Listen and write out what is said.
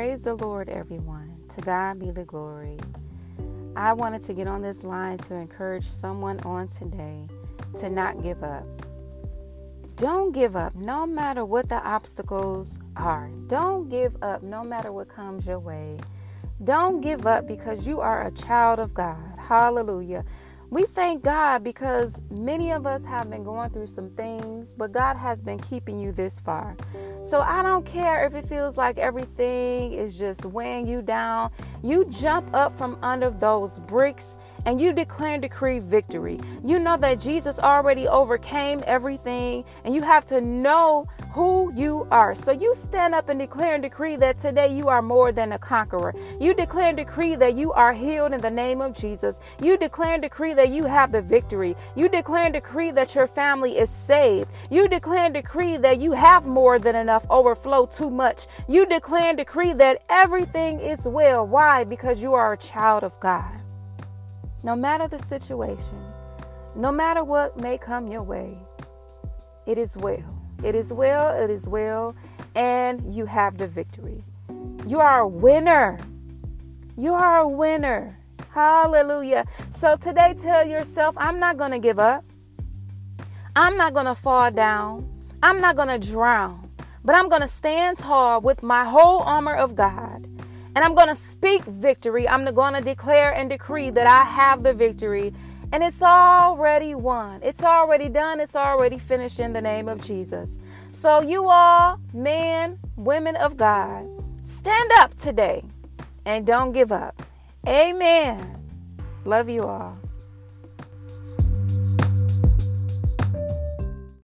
Praise the Lord, everyone. To God be the glory. I wanted to get on this line to encourage someone on today to not give up. Don't give up no matter what the obstacles are. Don't give up no matter what comes your way. Don't give up because you are a child of God. Hallelujah. We thank God because many of us have been going through some things, but God has been keeping you this far. So I don't care if it feels like everything is just weighing you down. You jump up from under those bricks and you declare and decree victory. You know that Jesus already overcame everything, and you have to know who you are. So you stand up and declare and decree that today you are more than a conqueror. You declare and decree that you are healed in the name of Jesus. You declare and decree that you have the victory. You declare and decree that your family is saved. You declare and decree that you have more than enough, overflow too much. You declare and decree that everything is well. Why? Because you are a child of God. No matter the situation, no matter what may come your way, it is well. It is well, it is well, and you have the victory. You are a winner. You are a winner. Hallelujah. So today, tell yourself, I'm not going to give up. I'm not going to fall down. I'm not going to drown. But I'm going to stand tall with my whole armor of God. And I'm going to speak victory. I'm going to declare and decree that I have the victory. And it's already won. It's already done. It's already finished in the name of Jesus. So, you all, men, women of God, stand up today and don't give up. Amen. Love you all.